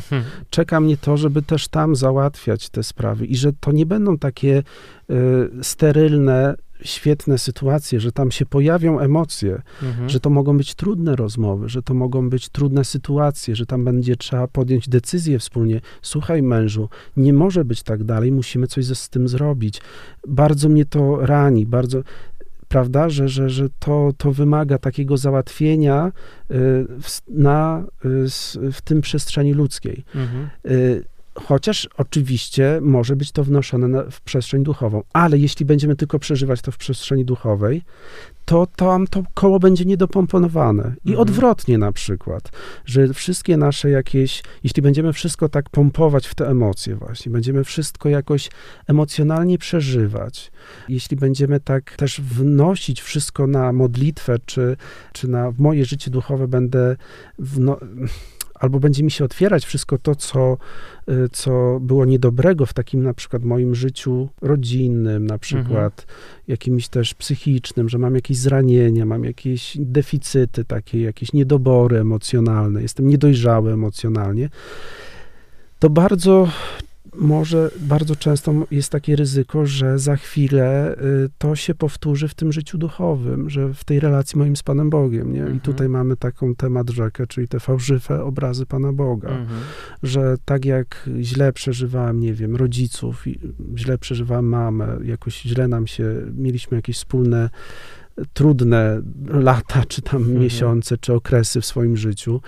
czeka mnie to, żeby też tam załatwiać te sprawy i że to nie będą takie y, sterylne, świetne sytuacje, że tam się pojawią emocje, Mhm. że to mogą być trudne rozmowy, że to mogą być trudne sytuacje, że tam będzie trzeba podjąć decyzję wspólnie. Słuchaj, mężu, nie może być tak dalej, musimy coś ze, z tym zrobić. Bardzo mnie to rani, bardzo. Prawda, że, że, że to, to wymaga takiego załatwienia y, w, na, y, s- w tym przestrzeni ludzkiej. Mhm. Chociaż oczywiście może być to wnoszone na, w przestrzeń duchową, ale jeśli będziemy tylko przeżywać to w przestrzeni duchowej, to tam to koło będzie niedopomponowane. I Mhm. odwrotnie na przykład, że wszystkie nasze jakieś, jeśli będziemy wszystko tak pompować w te emocje właśnie, będziemy wszystko jakoś emocjonalnie przeżywać, jeśli będziemy tak też wnosić wszystko na modlitwę, czy, czy na w moje życie duchowe będę wno, albo będzie mi się otwierać wszystko to, co, y, co było niedobrego w takim na przykład moim życiu rodzinnym, na przykład jakimś też psychicznym, że mam jakieś zranienia, mam jakieś deficyty takie, jakieś niedobory emocjonalne, jestem niedojrzały emocjonalnie, to bardzo może bardzo często jest takie ryzyko, że za chwilę y, to się powtórzy w tym życiu duchowym, że w tej relacji moim z Panem Bogiem, nie? I Mhm. tutaj mamy taką temat rzekę, czyli te fałszywe obrazy Pana Boga Mhm. że tak jak źle przeżywałem, nie wiem, rodziców, źle przeżywałem mamę, jakoś źle nam się, mieliśmy jakieś wspólne, trudne lata, czy tam Mhm. miesiące, czy okresy w swoim życiu,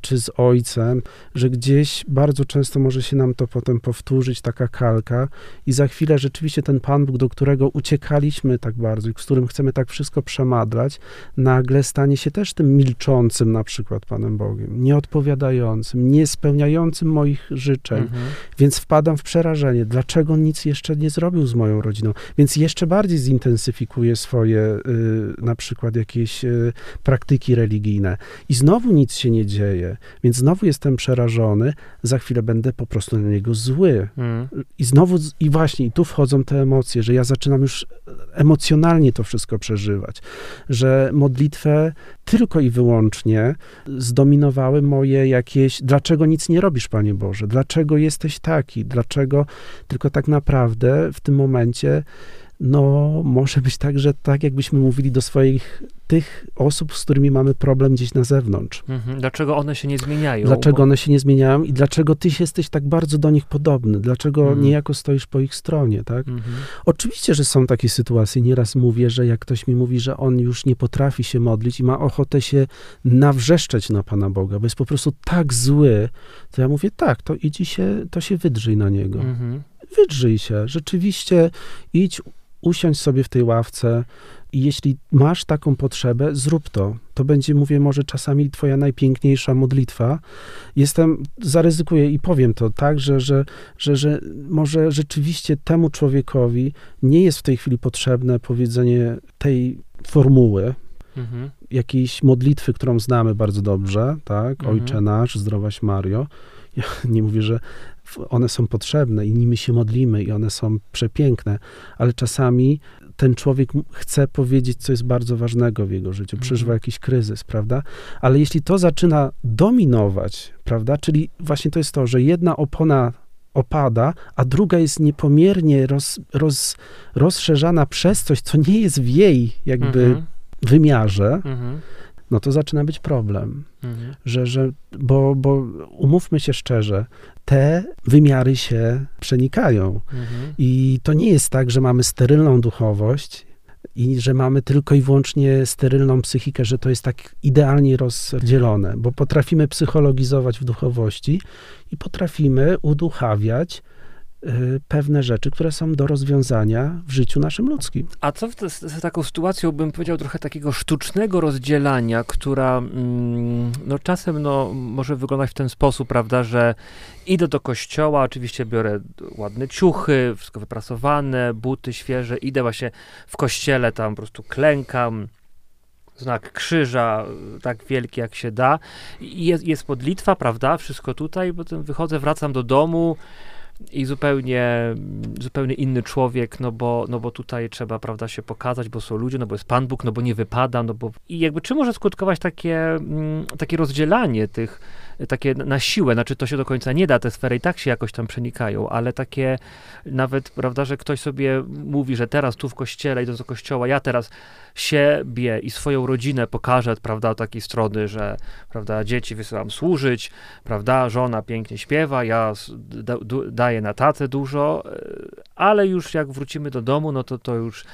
czy z ojcem, że gdzieś bardzo często może się nam to potem powtórzyć, taka kalka i za chwilę rzeczywiście ten Pan Bóg, do którego uciekaliśmy tak bardzo i z którym chcemy tak wszystko przemadlać, nagle stanie się też tym milczącym na przykład Panem Bogiem, nieodpowiadającym, niespełniającym moich życzeń, Mhm. więc wpadam w przerażenie. Dlaczego nic jeszcze nie zrobił z moją rodziną? Więc jeszcze bardziej zintensyfikuję swoje y, na przykład jakieś y, praktyki religijne. I znowu nic się nie dzieje, więc znowu jestem przerażony, za chwilę będę po prostu na niego zły. Mhm. I znowu, i właśnie, i tu wchodzą te emocje, że ja zaczynam już emocjonalnie to wszystko przeżywać, że modlitwę tylko i wyłącznie zdominowały moje jakieś, dlaczego nic nie robisz, Panie Boże, dlaczego jesteś taki, dlaczego, tylko tak naprawdę w tym momencie, no, może być tak, że tak jakbyśmy mówili do swoich, tych osób, z którymi mamy problem gdzieś na zewnątrz. Mhm. Dlaczego one się nie zmieniają? Dlaczego Bo- one się nie zmieniają i dlaczego ty jesteś tak bardzo do nich podobny? Dlaczego Mhm. niejako stoisz po ich stronie, tak? Mhm. Oczywiście, że są takie sytuacje. Nieraz mówię, że jak ktoś mi mówi, że on już nie potrafi się modlić i ma ochotę się nawrzeszczeć na Pana Boga, bo jest po prostu tak zły, to ja mówię, tak, to idź i się, to się wydrzyj na niego. Mhm. Wydrzyj się. Rzeczywiście idź, usiądź sobie w tej ławce i jeśli masz taką potrzebę, zrób to. To będzie, mówię, może czasami twoja najpiękniejsza modlitwa. Jestem, zaryzykuję i powiem to tak, że, że, że, że może rzeczywiście temu człowiekowi nie jest w tej chwili potrzebne powiedzenie tej formuły, Mhm. jakiejś modlitwy, którą znamy bardzo dobrze, tak? Mhm. Ojcze nasz, zdrowaś Mario. Ja nie mówię, że one są potrzebne i nimi się modlimy i one są przepiękne, ale czasami ten człowiek chce powiedzieć, co jest bardzo ważnego w jego życiu, Mhm. przeżywa jakiś kryzys, prawda? Ale jeśli to zaczyna dominować, prawda? Czyli właśnie to jest to, że jedna opona opada, a druga jest niepomiernie roz, roz, rozszerzana przez coś, co nie jest w jej jakby Mhm. wymiarze, Mhm. no to zaczyna być problem. Mhm. Że, że, bo, bo umówmy się szczerze, te wymiary się przenikają. Mhm. I to nie jest tak, że mamy sterylną duchowość, i że mamy tylko i wyłącznie sterylną psychikę, że to jest tak idealnie rozdzielone, bo potrafimy psychologizować w duchowości i potrafimy uduchawiać pewne rzeczy, które są do rozwiązania w życiu naszym ludzkim. A co te, z taką sytuacją, bym powiedział, trochę takiego sztucznego rozdzielania, która mm, no, czasem no, może wyglądać w ten sposób, prawda, że idę do kościoła, oczywiście biorę ładne ciuchy, wszystko wyprasowane, buty świeże, idę właśnie w kościele, tam po prostu klękam, znak krzyża, tak wielki jak się da. I Jest, jest modlitwa, prawda, wszystko tutaj, potem wychodzę, wracam do domu, i zupełnie, zupełnie inny człowiek, no bo, no bo tutaj trzeba, prawda, się pokazać, bo są ludzie, no bo jest Pan Bóg, no bo nie wypada, no bo... I jakby czym może skutkować takie, mm, takie rozdzielanie tych, takie na siłę, znaczy to się do końca nie da, te sfery i tak się jakoś tam przenikają, ale takie nawet, prawda, że ktoś sobie mówi, że teraz tu w kościele, idąc do kościoła, ja teraz siebie i swoją rodzinę pokażę, prawda, od takiej strony, że, prawda, dzieci wysyłam służyć, prawda, żona pięknie śpiewa, ja daję na tacę dużo, e, ale już jak wrócimy do domu, no to to już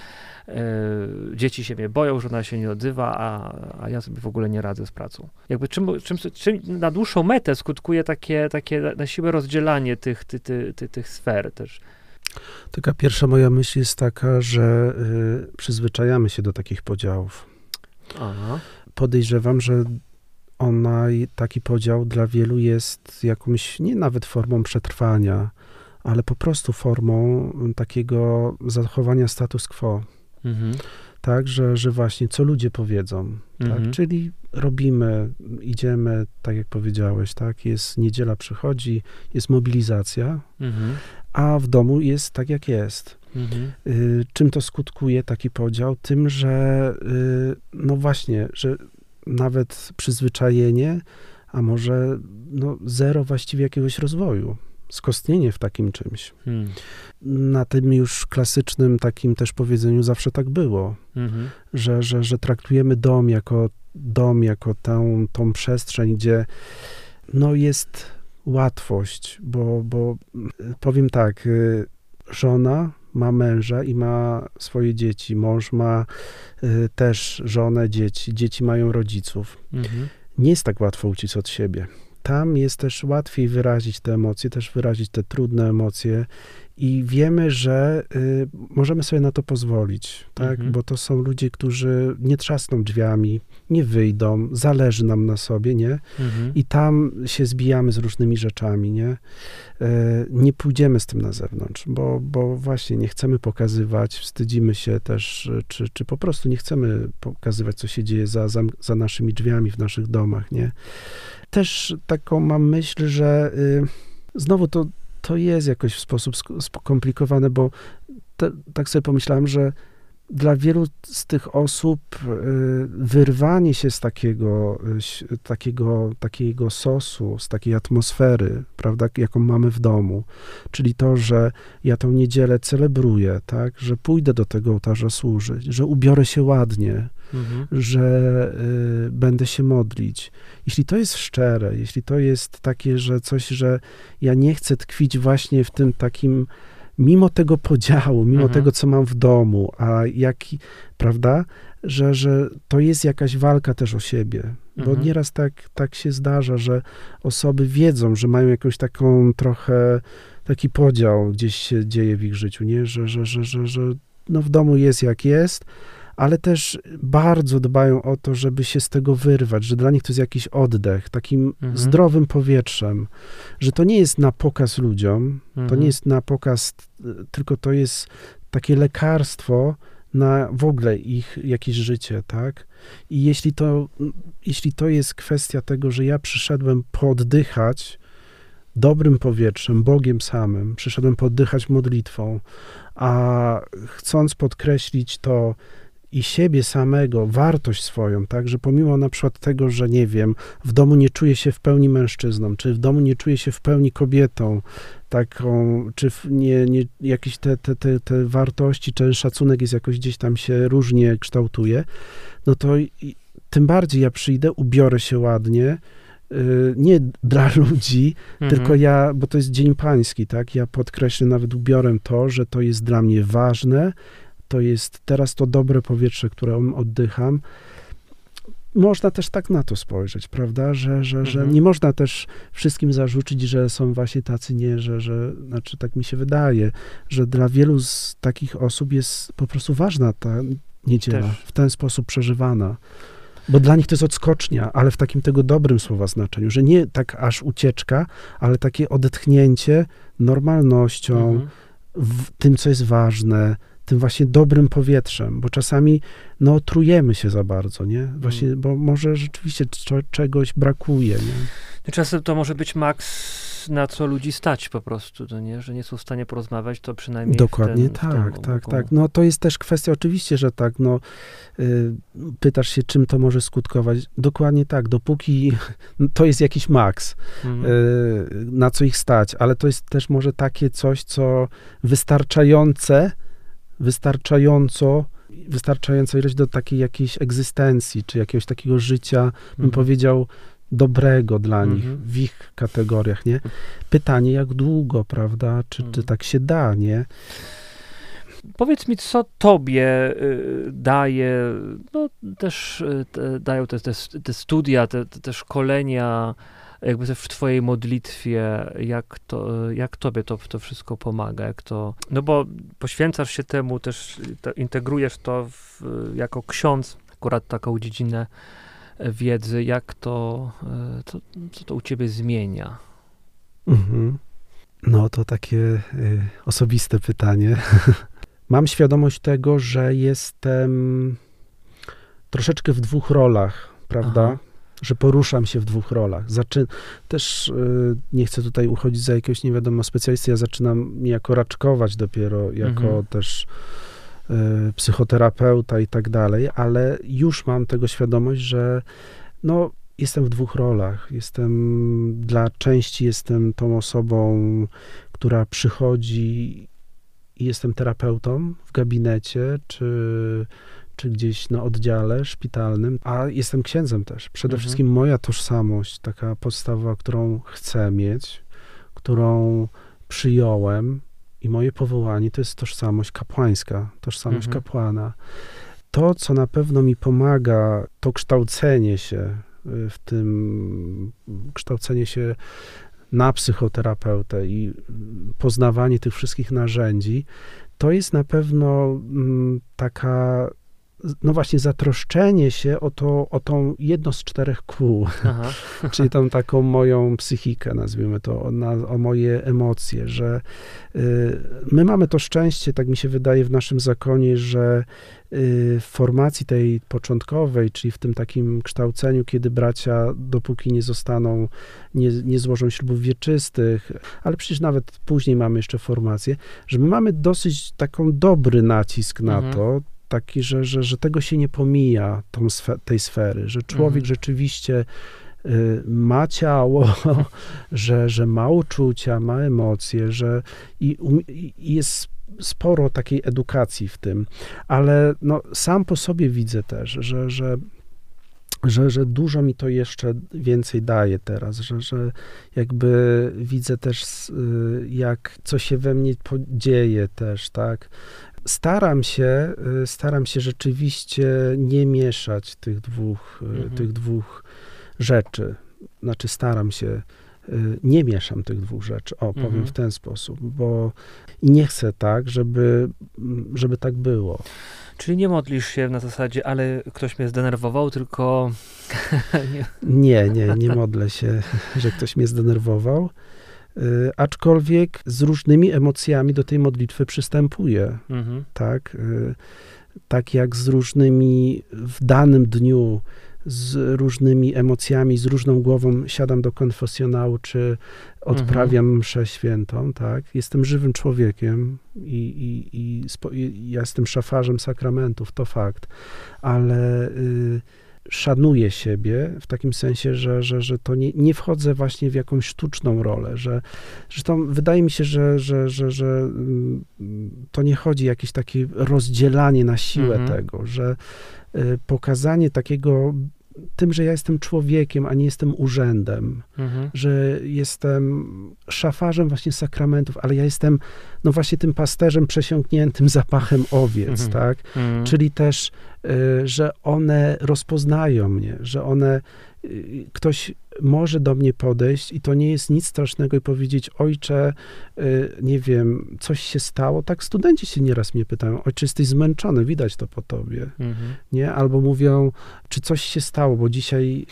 dzieci się mnie boją, żona się nie odzywa, a, a ja sobie w ogóle nie radzę z pracą. Jakby czym, czym, czym na dłuższą metę skutkuje takie, takie na siłę rozdzielanie tych, ty, ty, ty, tych sfer też. Taka pierwsza moja myśl jest taka, że y, przyzwyczajamy się do takich podziałów. Aha. Podejrzewam, że ona, taki podział dla wielu jest jakąś, nie nawet formą przetrwania, ale po prostu formą takiego zachowania status quo. Mhm. Tak, że, że właśnie co ludzie powiedzą, Mhm. tak? Czyli robimy, idziemy, tak jak powiedziałeś, tak? Jest niedziela przychodzi, jest mobilizacja, Mhm. a w domu jest tak jak jest. Mhm. Y, czym to skutkuje taki podział? Tym, że y, no właśnie, że nawet przyzwyczajenie, a może no, zero właściwie jakiegoś rozwoju, skostnienie w takim czymś. Hmm. Na tym już klasycznym takim też powiedzeniu zawsze tak było, Mhm. że, że, że traktujemy dom jako dom, jako tę, tą przestrzeń, gdzie no jest łatwość, bo, bo powiem tak, y, żona ma męża i ma swoje dzieci, mąż ma y, też żonę, dzieci, dzieci mają rodziców. Mhm. Nie jest tak łatwo uciec od siebie. Tam jest też łatwiej wyrazić te emocje, też wyrazić te trudne emocje i wiemy, że y, możemy sobie na to pozwolić, tak? Mhm. Bo to są ludzie, którzy nie trzasną drzwiami, nie wyjdą, zależy nam na sobie, nie? Mhm. I tam się zbijamy z różnymi rzeczami, nie? E, Nie pójdziemy z tym na zewnątrz, bo, bo właśnie nie chcemy pokazywać, wstydzimy się też, czy, czy po prostu nie chcemy pokazywać, co się dzieje za, za, za naszymi drzwiami w naszych domach, nie? Też taką mam myśl, że y, znowu to, to jest jakoś w sposób sk- skomplikowane, bo te, tak sobie pomyślałem, że dla wielu z tych osób y, wyrwanie się z takiego, y, takiego, takiego sosu, z takiej atmosfery, prawda, jaką mamy w domu, czyli to, że ja tą niedzielę celebruję, tak, że pójdę do tego ołtarza służyć, że ubiorę się ładnie, Mhm. że y, będę się modlić. Jeśli to jest szczere, jeśli to jest takie, że coś, że ja nie chcę tkwić właśnie w tym takim, mimo tego podziału, mimo Mhm. tego, co mam w domu, a jaki, prawda, że, że to jest jakaś walka też o siebie. Bo Mhm. nieraz tak, tak się zdarza, że osoby wiedzą, że mają jakąś taką trochę, taki podział gdzieś się dzieje w ich życiu, nie? Że, że, że, że, że no w domu jest jak jest, ale też bardzo dbają o to, żeby się z tego wyrwać, że dla nich to jest jakiś oddech, takim Mhm. zdrowym powietrzem, że to nie jest na pokaz ludziom, to Mhm. nie jest na pokaz, tylko to jest takie lekarstwo na w ogóle ich jakieś życie, tak? I jeśli to, jeśli to jest kwestia tego, że ja przyszedłem poddychać dobrym powietrzem, Bogiem samym, przyszedłem poddychać modlitwą, a chcąc podkreślić to i siebie samego, wartość swoją, tak, że pomimo na przykład tego, że nie wiem, w domu nie czuję się w pełni mężczyzną, czy w domu nie czuję się w pełni kobietą, taką, czy nie, nie, jakieś te, te, te, te wartości, czy ten szacunek jest jakoś gdzieś tam się różnie kształtuje, no to tym bardziej ja przyjdę, ubiorę się ładnie, y, nie dla ludzi, Mhm. tylko ja, bo to jest Dzień Pański, tak? Ja podkreślę nawet ubiorem to, że to jest dla mnie ważne, to jest teraz to dobre powietrze, które oddycham. Można też tak na to spojrzeć, prawda? Że, że, że Mhm. nie można też wszystkim zarzucić, że są właśnie tacy nie, że, że, znaczy tak mi się wydaje, że dla wielu z takich osób jest po prostu ważna ta niedziela, Też. w ten sposób przeżywana. Bo dla nich to jest odskocznia, ale w takim tego dobrym słowa znaczeniu, że nie tak aż ucieczka, ale takie odetchnięcie normalnością, Mhm. tym, co jest ważne, tym właśnie dobrym powietrzem, bo czasami no trujemy się za bardzo, nie? Właśnie, bo może rzeczywiście czegoś brakuje, nie? Czasem to może być maks, na co ludzi stać po prostu, to nie? Że nie są w stanie porozmawiać, to przynajmniej Dokładnie ten, tak, ten, tak, tak. No to jest też kwestia, oczywiście, że tak, no y, pytasz się, czym to może skutkować. Dokładnie tak, dopóki to jest jakiś maks, Mhm. y, na co ich stać, ale to jest też może takie coś, co wystarczające, wystarczająco, wystarczająca ilość do takiej jakiejś egzystencji, czy jakiegoś takiego życia, bym Mhm. powiedział, dobrego dla nich Mhm. w ich kategoriach, nie? Pytanie, jak długo, prawda? Czy, czy Mhm. tak się da, nie? Powiedz mi, co tobie y, daje, no też y, te, dają te, te, te studia, te, te szkolenia, jakby w twojej modlitwie, jak, to, jak tobie to, to wszystko pomaga, jak to, no bo poświęcasz się temu, też to, integrujesz to w, jako ksiądz, akurat taką dziedzinę wiedzy, jak to, to, co to u ciebie zmienia? Mhm. No to takie y, osobiste pytanie. Mam świadomość tego, że jestem troszeczkę w dwóch rolach, prawda? Aha. Że poruszam się w dwóch rolach. Zaczyn też y, nie chcę tutaj uchodzić za jakiegoś nie wiadomo specjalisty, ja zaczynam niejako raczkować dopiero jako Mhm. też y, psychoterapeuta i tak dalej, ale już mam tego świadomość, że no, jestem w dwóch rolach. Jestem, dla części jestem tą osobą, która przychodzi i jestem terapeutą w gabinecie, czy, czy gdzieś na oddziale szpitalnym, a jestem księdzem też. Przede Mhm. wszystkim moja tożsamość, taka podstawowa, którą chcę mieć, którą przyjąłem i moje powołanie to jest tożsamość kapłańska, tożsamość Mhm. kapłana. To, co na pewno mi pomaga, to kształcenie się y, w tym, kształcenie się na psychoterapeutę i poznawanie tych wszystkich narzędzi, to jest na pewno mm, taka, no właśnie, zatroszczenie się o, to, o tą jedno z czterech kół, czyli tą taką moją psychikę, nazwijmy to, o, na, o moje emocje, że y, my mamy to szczęście, tak mi się wydaje, w naszym zakonie, że y, w formacji tej początkowej, czyli w tym takim kształceniu, kiedy bracia, dopóki nie zostaną, nie, nie złożą ślubów wieczystych, ale przecież nawet później mamy jeszcze formację, że my mamy dosyć taką dobry nacisk na Mhm. to, taki, że, że, że tego się nie pomija, tą tej sfery, że człowiek Mhm. rzeczywiście y, ma ciało, że, że ma uczucia, ma emocje, że i, um, i jest sporo takiej edukacji w tym, ale no, sam po sobie widzę też, że, że, że, że dużo mi to jeszcze więcej daje teraz, że, że jakby widzę też, y, jak co się we mnie dzieje też, tak. Staram się, y, staram się rzeczywiście nie mieszać tych dwóch, y, Mhm. tych dwóch rzeczy. Znaczy staram się, y, nie mieszam tych dwóch rzeczy, o, powiem Mhm. w ten sposób, bo i nie chcę tak, żeby, żeby tak było. Czyli nie modlisz się na zasadzie, ale ktoś mnie zdenerwował, tylko nie. Nie, nie, nie modlę się, że ktoś mnie zdenerwował. Y, aczkolwiek z różnymi emocjami do tej modlitwy przystępuję, Mhm. tak? Y, tak jak z różnymi w danym dniu, z różnymi emocjami, z różną głową siadam do konfesjonału, czy odprawiam mszę świętą, tak? Jestem żywym człowiekiem i, i, i, spo, i ja jestem szafarzem sakramentów, to fakt, ale y, szanuję siebie w takim sensie, że, że, że to nie, nie wchodzę właśnie w jakąś sztuczną rolę, że zresztą wydaje mi się, że, że, że, że mm, to nie chodzi o jakieś takie rozdzielanie na siłę Mhm. tego, że y, pokazanie takiego tym, że ja jestem człowiekiem, a nie jestem urzędem, Mhm. że jestem szafarzem właśnie sakramentów, ale ja jestem, no właśnie tym pasterzem przesiąkniętym zapachem owiec, Mhm. tak? Mhm. Czyli też, y, że one rozpoznają mnie, że one, ktoś może do mnie podejść i to nie jest nic strasznego i powiedzieć, ojcze, y, nie wiem, coś się stało. Tak studenci się nieraz mnie pytają, ojcze, jesteś zmęczony, widać to po tobie, Mhm. nie? Albo mówią, czy coś się stało, bo dzisiaj,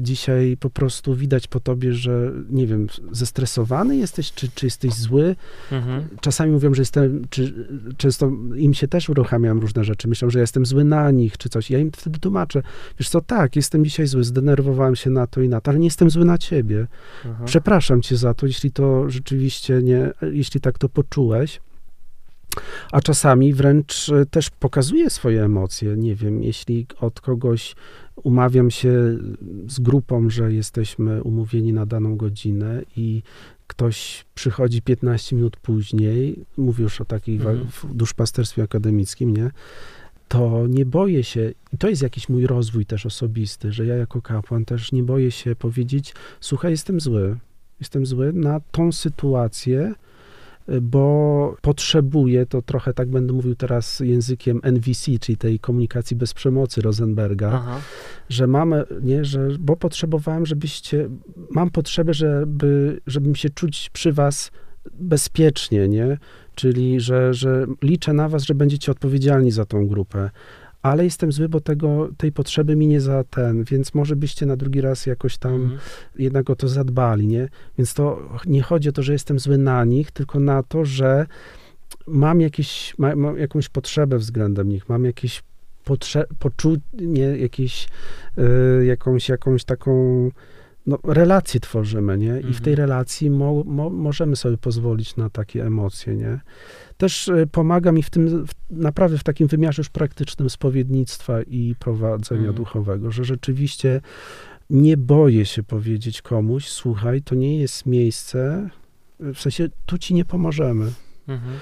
dzisiaj po prostu widać po tobie, że, nie wiem, zestresowany jesteś, czy, czy jesteś zły, Mhm. czasami mówią, że jestem, czy często im się też uruchamiam różne rzeczy. Myślą, że jestem zły na nich, czy coś. Ja im wtedy tłumaczę, wiesz co, tak, jestem dzisiaj zły, zdenerwowałem się na to i na to, ale nie jestem zły na ciebie. Aha. Przepraszam cię za to, jeśli to rzeczywiście nie, jeśli tak to poczułeś. A czasami wręcz e, też pokazuję swoje emocje. Nie wiem, jeśli od kogoś umawiam się z grupą, że jesteśmy umówieni na daną godzinę i ktoś przychodzi 15 minut później, mówię już o takich Mhm. w duszpasterstwie akademickim, nie? To nie boję się, i to jest jakiś mój rozwój też osobisty, że ja jako kapłan też nie boję się powiedzieć, słuchaj, jestem zły, jestem zły na tą sytuację, bo potrzebuję, to trochę tak będę mówił teraz językiem NVC, czyli tej komunikacji bez przemocy Rosenberga, Aha. że mamy, nie, że, bo potrzebowałem, żebyście, mam potrzebę, żeby, żebym się czuć przy was bezpiecznie, nie? Czyli, że, że liczę na was, że będziecie odpowiedzialni za tą grupę. Ale jestem zły, bo tego, tej potrzeby mi nie za ten, więc może byście na drugi raz jakoś tam Mhm. jednak o to zadbali, nie? Więc to nie chodzi o to, że jestem zły na nich, tylko na to, że mam, jakieś, ma, mam jakąś potrzebę względem nich, mam jakieś potrze- poczucie, jakieś, y, jakąś, jakąś taką no, relację tworzymy, nie? I w Mhm. tej relacji mo, mo, możemy sobie pozwolić na takie emocje, nie? Też y, pomaga mi w tym, w, naprawdę w takim wymiarze już praktycznym spowiednictwa i prowadzenia Mhm. duchowego, że rzeczywiście nie boję się powiedzieć komuś, słuchaj, to nie jest miejsce, w sensie tu ci nie pomożemy. Mhm.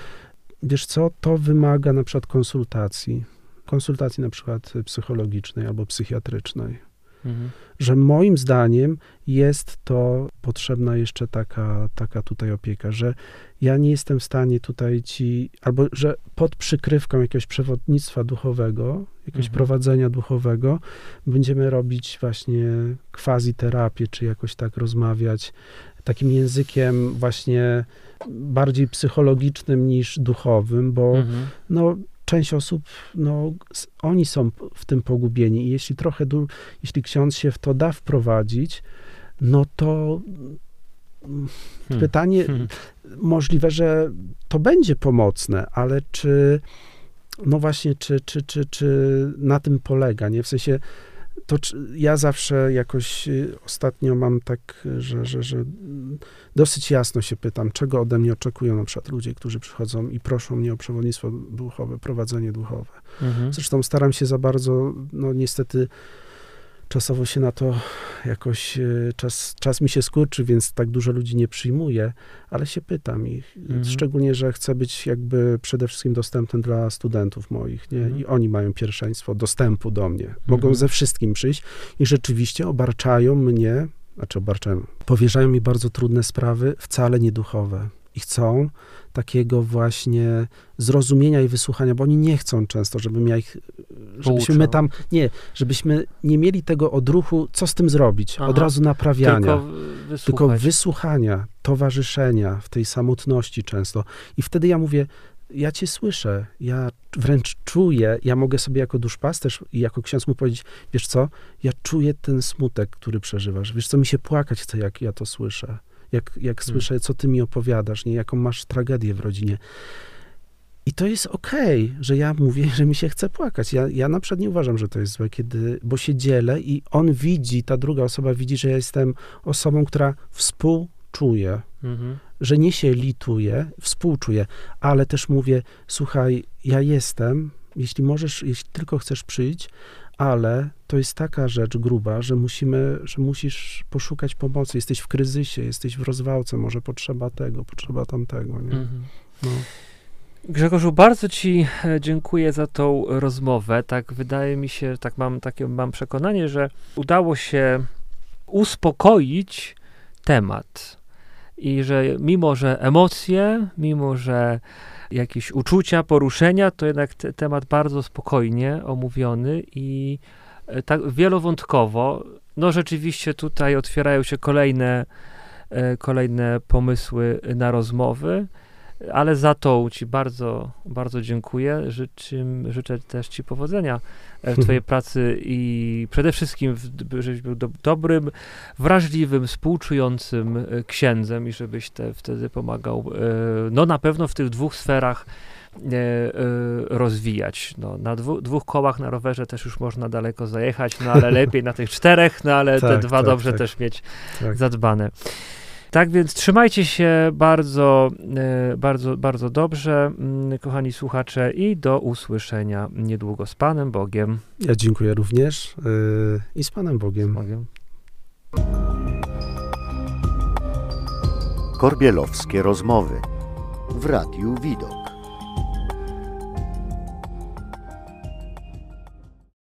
Wiesz co, to wymaga na przykład konsultacji, konsultacji na przykład psychologicznej albo psychiatrycznej Mhm. że moim zdaniem jest to potrzebna jeszcze taka, taka tutaj opieka, że ja nie jestem w stanie tutaj ci, albo że pod przykrywką jakiegoś przewodnictwa duchowego, jakiegoś Mhm. prowadzenia duchowego, będziemy robić właśnie quasi terapię, czy jakoś tak rozmawiać takim językiem właśnie bardziej psychologicznym niż duchowym, bo Mhm. no, część osób, no, oni są w tym pogubieni i jeśli trochę, du- jeśli ksiądz się w to da wprowadzić, no to mm, Hmm. pytanie, Hmm. możliwe, że to będzie pomocne, ale czy, no właśnie, czy, czy, czy, czy na tym polega, nie? W sensie, to ja zawsze jakoś y, ostatnio mam tak, że, że, że dosyć jasno się pytam, czego ode mnie oczekują na przykład ludzie, którzy przychodzą i proszą mnie o przewodnictwo duchowe, prowadzenie duchowe. Mhm. Zresztą staram się za bardzo, no niestety czasowo się na to jakoś, e, czas, czas mi się skurczy, więc tak dużo ludzi nie przyjmuję, ale się pytam ich, Mhm. szczególnie, że chcę być jakby przede wszystkim dostępny dla studentów moich, nie? Mhm. I oni mają pierwszeństwo dostępu do mnie. Mogą Mhm. ze wszystkim przyjść i rzeczywiście obarczają mnie, znaczy obarczają, powierzają mi bardzo trudne sprawy, wcale nie duchowe. I chcą takiego właśnie zrozumienia i wysłuchania, bo oni nie chcą często, żebym ja ich, żebyśmy my tam, nie, żebyśmy nie mieli tego odruchu, co z tym zrobić, Aha. od razu naprawiania. Tylko Tylko, wysłuchania, towarzyszenia w tej samotności często. I wtedy ja mówię, ja cię słyszę, ja wręcz czuję, ja mogę sobie jako duszpasterz i jako ksiądz mu powiedzieć, wiesz co, ja czuję ten smutek, który przeżywasz, wiesz co, mi się płakać chce, jak ja to słyszę, jak, jak Hmm. słyszę, co ty mi opowiadasz, nie, jaką masz tragedię w rodzinie. I to jest okej, że ja mówię, że mi się chce płakać. Ja, ja na przykład nie uważam, że to jest złe, kiedy, bo się dzielę i on widzi, ta druga osoba widzi, że ja jestem osobą, która współczuje, Mhm. że nie się lituje, współczuje, ale też mówię, słuchaj, ja jestem, jeśli możesz, jeśli tylko chcesz przyjść, ale to jest taka rzecz gruba, że musimy, że musisz poszukać pomocy. Jesteś w kryzysie, jesteś w rozwałce, może potrzeba tego, potrzeba tamtego, nie? Mhm. No. Grzegorzu, bardzo Ci e, dziękuję za tą rozmowę. Tak wydaje mi się, tak mam takie mam przekonanie, że udało się uspokoić temat. I że mimo, że emocje, mimo, że jakieś uczucia, poruszenia, to jednak te, temat bardzo spokojnie omówiony i e, tak wielowątkowo. No rzeczywiście tutaj otwierają się kolejne, e, kolejne pomysły na rozmowy ale za to Ci bardzo, bardzo dziękuję. Życzę, życzę też Ci powodzenia w Twojej pracy i przede wszystkim, żebyś był do, dobrym, wrażliwym, współczującym e, księdzem i żebyś te, wtedy pomagał, e, no na pewno w tych dwóch sferach e, rozwijać. No, na dwu, dwóch kołach na rowerze też już można daleko zajechać, no ale lepiej na tych czterech, no ale tak, te dwa tak, dobrze tak. też mieć tak. zadbane. Tak więc trzymajcie się bardzo, e, bardzo, bardzo dobrze, mm, kochani słuchacze, i do usłyszenia niedługo z Panem Bogiem. Ja dziękuję również yy, i z Panem Bogiem. Z Bogiem. Korbielowskie rozmowy w Radiu Widok.